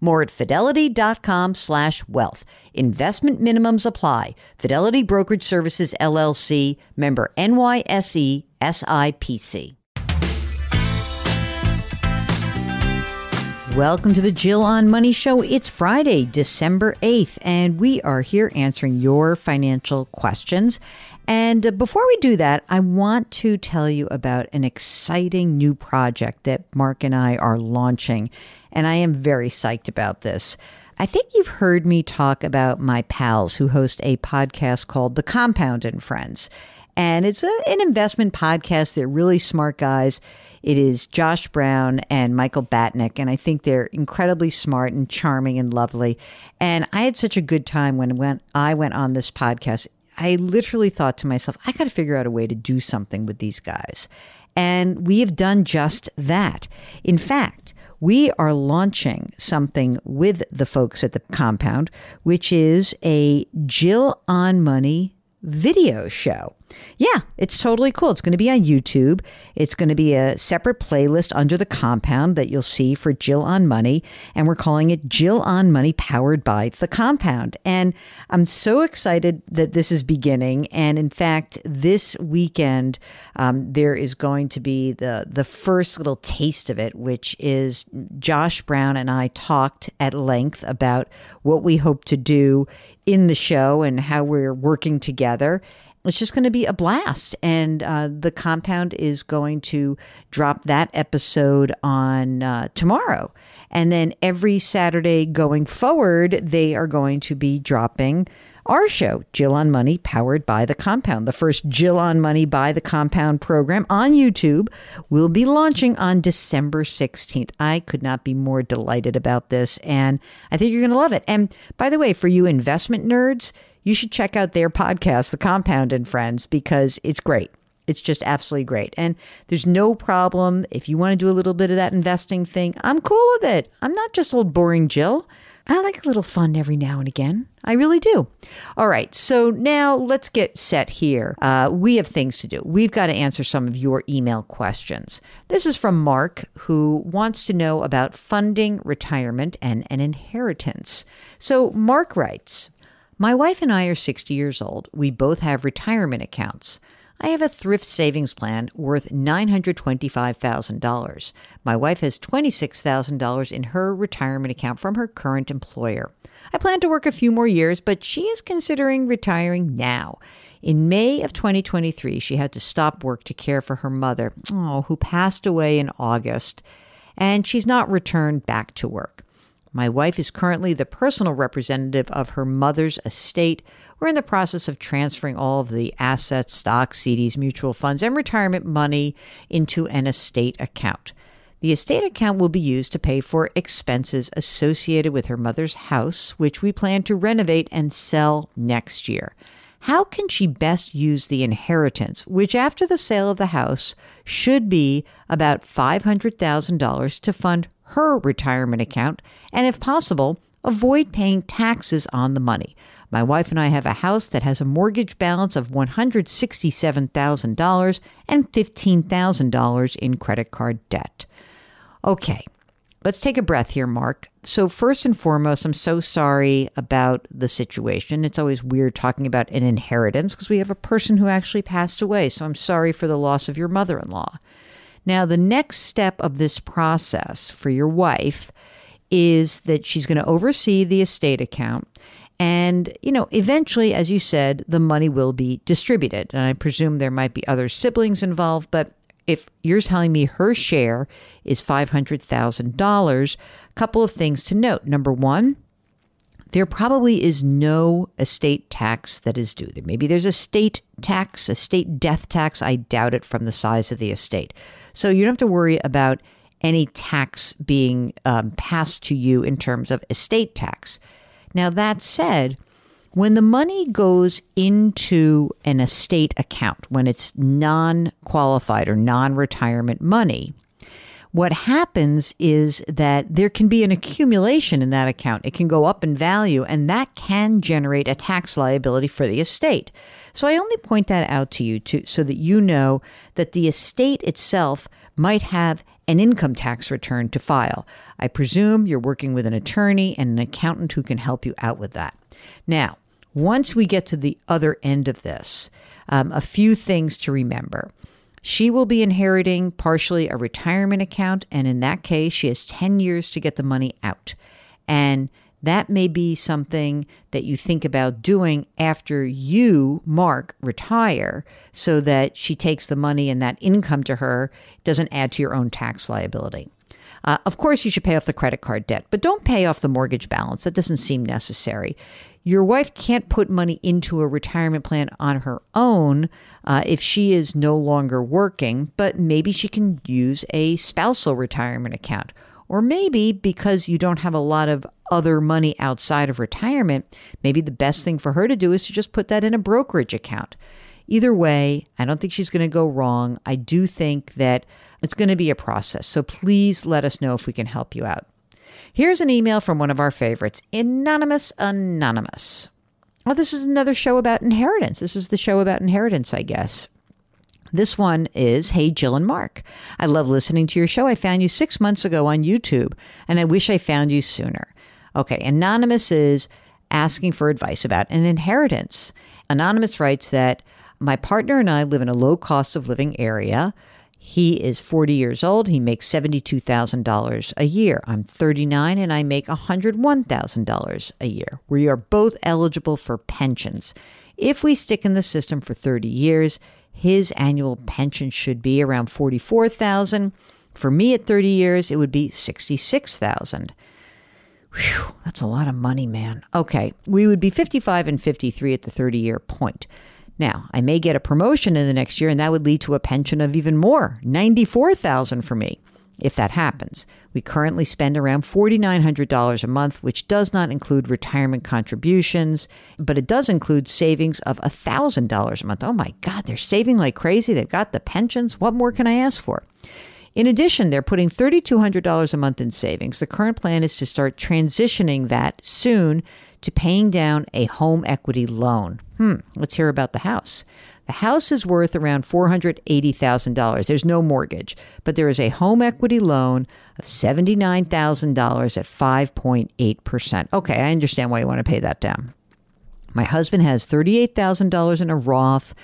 More at fidelity.com slash wealth. Investment minimums apply. Fidelity Brokerage Services LLC, member NYSE SIPC. Welcome to the Jill on Money Show. It's Friday, December 8th, and we are here answering your financial questions. And uh, before we do that, I want to tell you about an exciting new project that Mark and I are launching. And I am very psyched about this. I think you've heard me talk about my pals who host a podcast called The Compound and Friends. And it's a, an investment podcast. They're really smart guys. It is Josh Brown and Michael Batnick, and I think they're incredibly smart and charming and lovely. And I had such a good time when, when I went on this podcast. I literally thought to myself, I got to figure out a way to do something with these guys. And we have done just that. In fact, we are launching something with the folks at the compound, which is a Jill on Money video show. Yeah, it's totally cool. It's going to be on YouTube. It's going to be a separate playlist under the compound that you'll see for Jill on Money. And we're calling it Jill on Money powered by the compound. And I'm so excited that this is beginning. And in fact, this weekend, um, there is going to be the, the first little taste of it, which is Josh Brown and I talked at length about what we hope to do in the show and how we're working together it's just going to be a blast. And uh, the compound is going to drop that episode on uh, tomorrow. And then every Saturday going forward, they are going to be dropping our show, Jill on Money, powered by the Compound. The first Jill on Money by the Compound program on YouTube will be launching on December 16th. I could not be more delighted about this, and I think you're going to love it. And by the way, for you investment nerds, you should check out their podcast, The Compound and Friends, because it's great. It's just absolutely great. And there's no problem if you want to do a little bit of that investing thing. I'm cool with it. I'm not just old boring Jill. I like a little fun every now and again. I really do. All right, so now let's get set here. Uh, we have things to do. We've got to answer some of your email questions. This is from Mark, who wants to know about funding, retirement, and an inheritance. So, Mark writes my wife and I are 60 years old. We both have retirement accounts. I have a thrift savings plan worth $925,000. My wife has $26,000 in her retirement account from her current employer. I plan to work a few more years, but she is considering retiring now. In May of 2023, she had to stop work to care for her mother, oh, who passed away in August, and she's not returned back to work. My wife is currently the personal representative of her mother's estate. We're in the process of transferring all of the assets, stocks, CDs, mutual funds, and retirement money into an estate account. The estate account will be used to pay for expenses associated with her mother's house, which we plan to renovate and sell next year. How can she best use the inheritance, which after the sale of the house should be about $500,000 to fund her retirement account, and if possible, avoid paying taxes on the money. My wife and I have a house that has a mortgage balance of $167,000 and $15,000 in credit card debt. Okay, let's take a breath here, Mark. So, first and foremost, I'm so sorry about the situation. It's always weird talking about an inheritance because we have a person who actually passed away. So, I'm sorry for the loss of your mother in law. Now, the next step of this process for your wife is that she's going to oversee the estate account. And, you know, eventually, as you said, the money will be distributed. And I presume there might be other siblings involved, but if you're telling me her share is $500,000, a couple of things to note. Number one, there probably is no estate tax that is due. Maybe there's a state tax, a state death tax. I doubt it from the size of the estate. So you don't have to worry about any tax being um, passed to you in terms of estate tax. Now, that said, when the money goes into an estate account, when it's non qualified or non retirement money, what happens is that there can be an accumulation in that account. It can go up in value, and that can generate a tax liability for the estate. So I only point that out to you to, so that you know that the estate itself might have an income tax return to file. I presume you're working with an attorney and an accountant who can help you out with that. Now, once we get to the other end of this, um, a few things to remember. She will be inheriting partially a retirement account, and in that case, she has 10 years to get the money out. And that may be something that you think about doing after you, Mark, retire so that she takes the money and that income to her doesn't add to your own tax liability. Uh, of course, you should pay off the credit card debt, but don't pay off the mortgage balance. That doesn't seem necessary. Your wife can't put money into a retirement plan on her own uh, if she is no longer working, but maybe she can use a spousal retirement account. Or maybe because you don't have a lot of other money outside of retirement, maybe the best thing for her to do is to just put that in a brokerage account. Either way, I don't think she's going to go wrong. I do think that it's going to be a process. So please let us know if we can help you out. Here's an email from one of our favorites Anonymous Anonymous. Well, this is another show about inheritance. This is the show about inheritance, I guess. This one is Hey Jill and Mark. I love listening to your show. I found you six months ago on YouTube, and I wish I found you sooner. Okay, Anonymous is asking for advice about an inheritance. Anonymous writes that my partner and I live in a low cost of living area. He is 40 years old. He makes $72,000 a year. I'm 39 and I make $101,000 a year. We are both eligible for pensions. If we stick in the system for 30 years, his annual pension should be around 44,000. For me at 30 years, it would be 66,000. Whew, that's a lot of money, man. Okay, we would be 55 and 53 at the 30 year point. Now, I may get a promotion in the next year and that would lead to a pension of even more, 94,000 for me. If that happens, we currently spend around $4,900 a month, which does not include retirement contributions, but it does include savings of $1,000 a month. Oh my God, they're saving like crazy. They've got the pensions. What more can I ask for? In addition, they're putting $3,200 a month in savings. The current plan is to start transitioning that soon to paying down a home equity loan. Hmm, let's hear about the house. The house is worth around $480,000. There's no mortgage, but there is a home equity loan of $79,000 at 5.8%. Okay, I understand why you want to pay that down. My husband has $38,000 in a Roth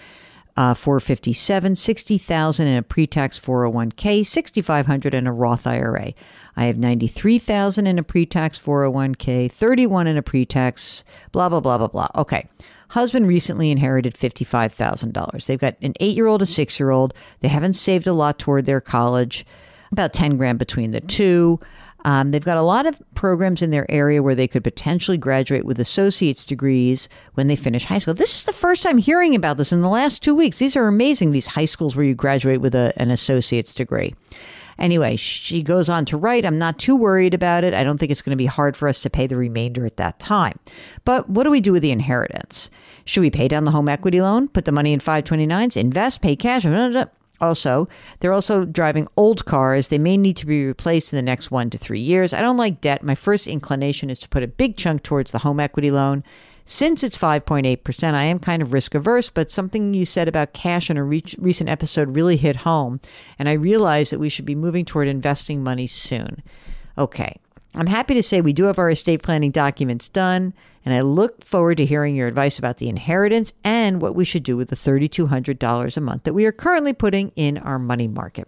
uh, 457, 60,000 in a pre-tax 401k, 6,500 in a Roth IRA. I have 93,000 in a pre-tax 401k, 31 in a pre-tax, blah blah blah blah blah. Okay. Husband recently inherited $55,000. They've got an 8-year-old, a 6-year-old. They haven't saved a lot toward their college. About 10 grand between the two. Um, they've got a lot of programs in their area where they could potentially graduate with associate's degrees when they finish high school. This is the first time hearing about this in the last two weeks. These are amazing, these high schools where you graduate with a, an associate's degree. Anyway, she goes on to write, I'm not too worried about it. I don't think it's going to be hard for us to pay the remainder at that time. But what do we do with the inheritance? Should we pay down the home equity loan, put the money in 529s, invest, pay cash? Also, they're also driving old cars. They may need to be replaced in the next one to three years. I don't like debt. My first inclination is to put a big chunk towards the home equity loan. Since it's 5.8%, I am kind of risk averse, but something you said about cash in a re- recent episode really hit home. And I realized that we should be moving toward investing money soon. Okay. I'm happy to say we do have our estate planning documents done, and I look forward to hearing your advice about the inheritance and what we should do with the $3,200 a month that we are currently putting in our money market.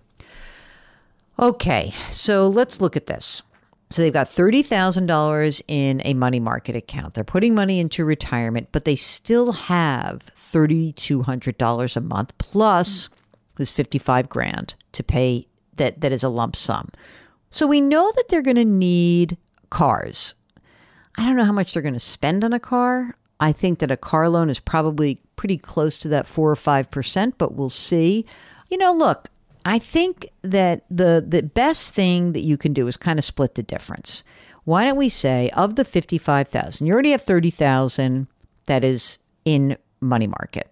Okay, so let's look at this. So they've got $30,000 in a money market account. They're putting money into retirement, but they still have $3,200 a month plus this 55 grand to pay that that is a lump sum. So we know that they're going to need cars. I don't know how much they're going to spend on a car. I think that a car loan is probably pretty close to that 4 or 5%, but we'll see. You know, look, I think that the the best thing that you can do is kind of split the difference. Why don't we say of the 55,000, you already have 30,000 that is in money market.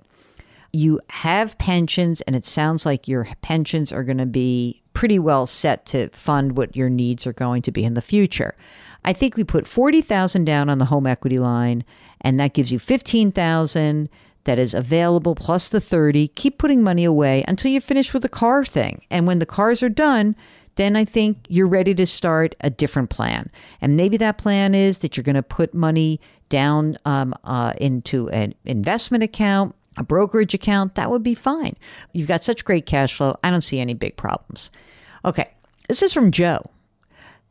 You have pensions and it sounds like your pensions are going to be pretty well set to fund what your needs are going to be in the future. I think we put 40,000 down on the home equity line and that gives you 15,000 that is available plus the 30. Keep putting money away until you finish with the car thing. And when the cars are done, then I think you're ready to start a different plan. And maybe that plan is that you're going to put money down um, uh, into an investment account a brokerage account, that would be fine. You've got such great cash flow. I don't see any big problems. Okay, this is from Joe.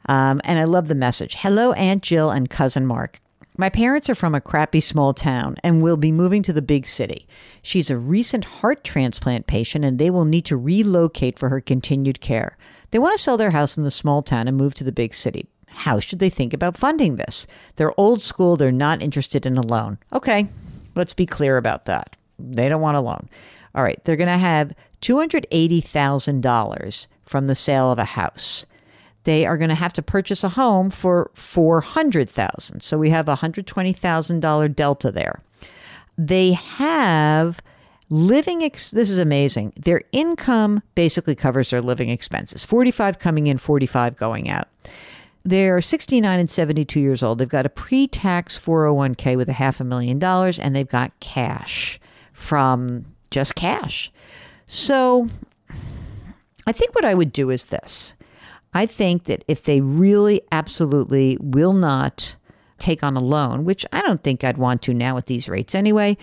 Um, and I love the message. Hello, Aunt Jill and Cousin Mark. My parents are from a crappy small town and will be moving to the big city. She's a recent heart transplant patient and they will need to relocate for her continued care. They want to sell their house in the small town and move to the big city. How should they think about funding this? They're old school, they're not interested in a loan. Okay, let's be clear about that. They don't want a loan. All right, they're going to have $280,000 from the sale of a house. They are going to have to purchase a home for 400,000. So we have a $120,000 delta there. They have living ex- this is amazing. Their income basically covers their living expenses. 45 coming in, 45 going out. They're 69 and 72 years old. They've got a pre-tax 401k with a half a million dollars and they've got cash from just cash. So I think what I would do is this. I think that if they really absolutely will not take on a loan, which I don't think I'd want to now at these rates anyway,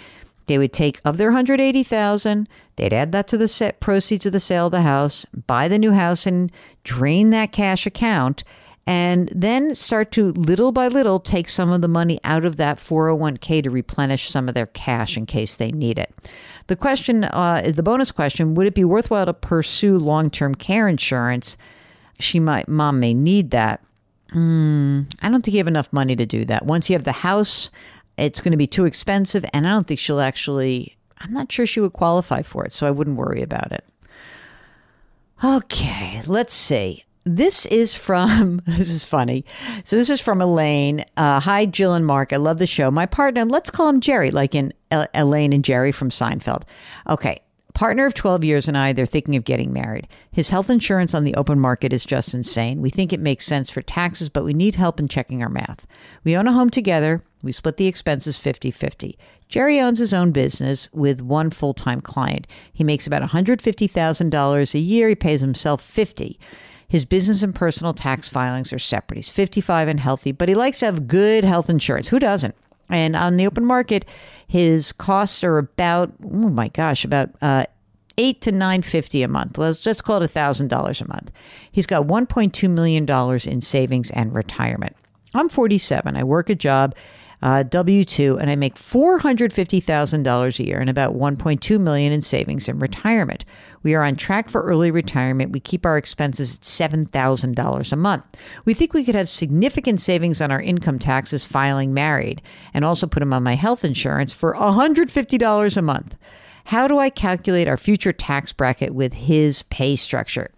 they would take of their 180,000, they'd add that to the set proceeds of the sale of the house, buy the new house and drain that cash account and then start to little by little take some of the money out of that 401k to replenish some of their cash in case they need it. The question uh, is the bonus question Would it be worthwhile to pursue long term care insurance? She might, mom may need that. Mm, I don't think you have enough money to do that. Once you have the house, it's going to be too expensive, and I don't think she'll actually, I'm not sure she would qualify for it, so I wouldn't worry about it. Okay, let's see. This is from, this is funny. So, this is from Elaine. Uh, Hi, Jill and Mark. I love the show. My partner, let's call him Jerry, like in Elaine and Jerry from Seinfeld. Okay. Partner of 12 years and I, they're thinking of getting married. His health insurance on the open market is just insane. We think it makes sense for taxes, but we need help in checking our math. We own a home together. We split the expenses 50 50. Jerry owns his own business with one full time client. He makes about $150,000 a year. He pays himself 50 his business and personal tax filings are separate. He's 55 and healthy, but he likes to have good health insurance. Who doesn't? And on the open market, his costs are about, oh my gosh, about uh, eight to nine fifty a month. Let's just call it thousand dollars a month. He's got one point two million dollars in savings and retirement. I'm 47. I work a job uh, W two, and I make four hundred fifty thousand dollars a year and about one point two million in savings in retirement. We are on track for early retirement. We keep our expenses at seven thousand dollars a month. We think we could have significant savings on our income taxes filing married, and also put them on my health insurance for hundred fifty dollars a month. How do I calculate our future tax bracket with his pay structure?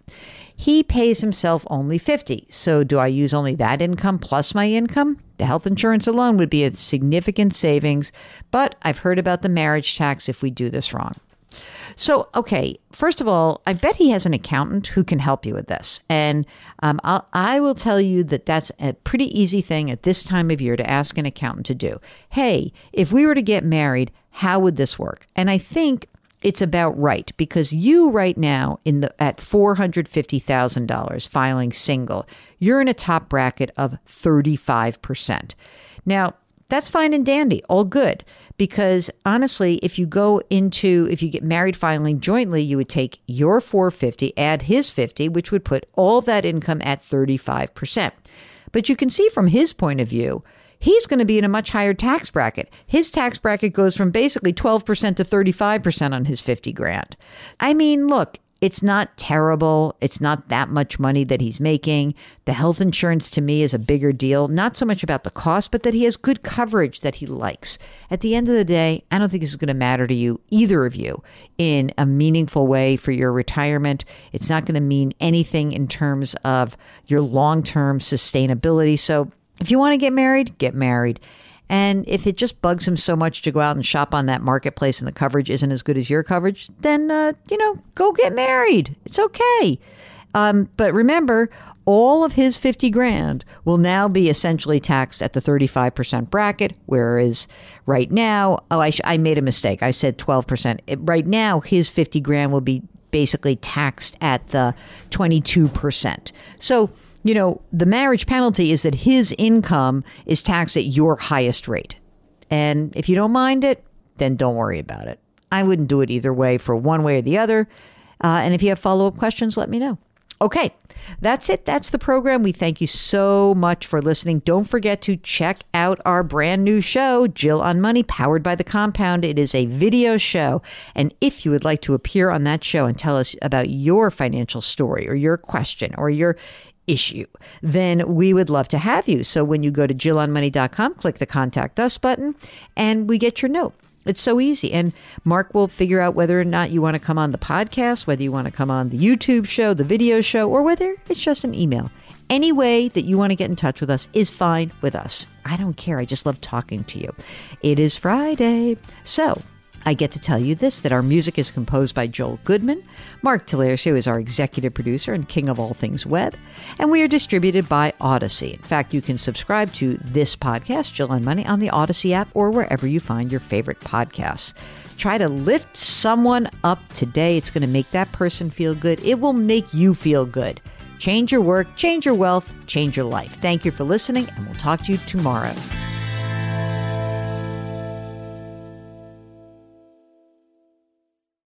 He pays himself only 50. So do I use only that income plus my income? The health insurance alone would be a significant savings, but I've heard about the marriage tax if we do this wrong. So, okay, first of all, I bet he has an accountant who can help you with this. And um, I'll, I will tell you that that's a pretty easy thing at this time of year to ask an accountant to do. Hey, if we were to get married, how would this work? And I think it's about right because you right now in the at $450,000 filing single, you're in a top bracket of 35%. Now, that's fine and dandy, all good. Because honestly, if you go into, if you get married filing jointly, you would take your 450, add his 50, which would put all that income at 35%. But you can see from his point of view, he's going to be in a much higher tax bracket. His tax bracket goes from basically 12% to 35% on his 50 grand. I mean, look, it's not terrible. It's not that much money that he's making. The health insurance to me is a bigger deal, not so much about the cost, but that he has good coverage that he likes. At the end of the day, I don't think this is going to matter to you, either of you, in a meaningful way for your retirement. It's not going to mean anything in terms of your long term sustainability. So if you want to get married, get married. And if it just bugs him so much to go out and shop on that marketplace and the coverage isn't as good as your coverage, then, uh, you know, go get married. It's okay. Um, but remember, all of his 50 grand will now be essentially taxed at the 35% bracket, whereas right now, oh, I, sh- I made a mistake. I said 12%. It, right now, his 50 grand will be basically taxed at the 22%. So you know, the marriage penalty is that his income is taxed at your highest rate. And if you don't mind it, then don't worry about it. I wouldn't do it either way for one way or the other. Uh, and if you have follow up questions, let me know. Okay, that's it. That's the program. We thank you so much for listening. Don't forget to check out our brand new show, Jill on Money, powered by the compound. It is a video show. And if you would like to appear on that show and tell us about your financial story or your question or your issue, then we would love to have you. So when you go to jillonmoney.com, click the contact us button and we get your note. It's so easy. And Mark will figure out whether or not you want to come on the podcast, whether you want to come on the YouTube show, the video show, or whether it's just an email. Any way that you want to get in touch with us is fine with us. I don't care. I just love talking to you. It is Friday. So I get to tell you this that our music is composed by Joel Goodman. Mark Talercio is our executive producer and king of all things web. And we are distributed by Audacy. In fact, you can subscribe to this podcast, Jill on Money, on the Audacy app or wherever you find your favorite podcasts. Try to lift someone up today. It's going to make that person feel good. It will make you feel good. Change your work, change your wealth, change your life. Thank you for listening, and we'll talk to you tomorrow.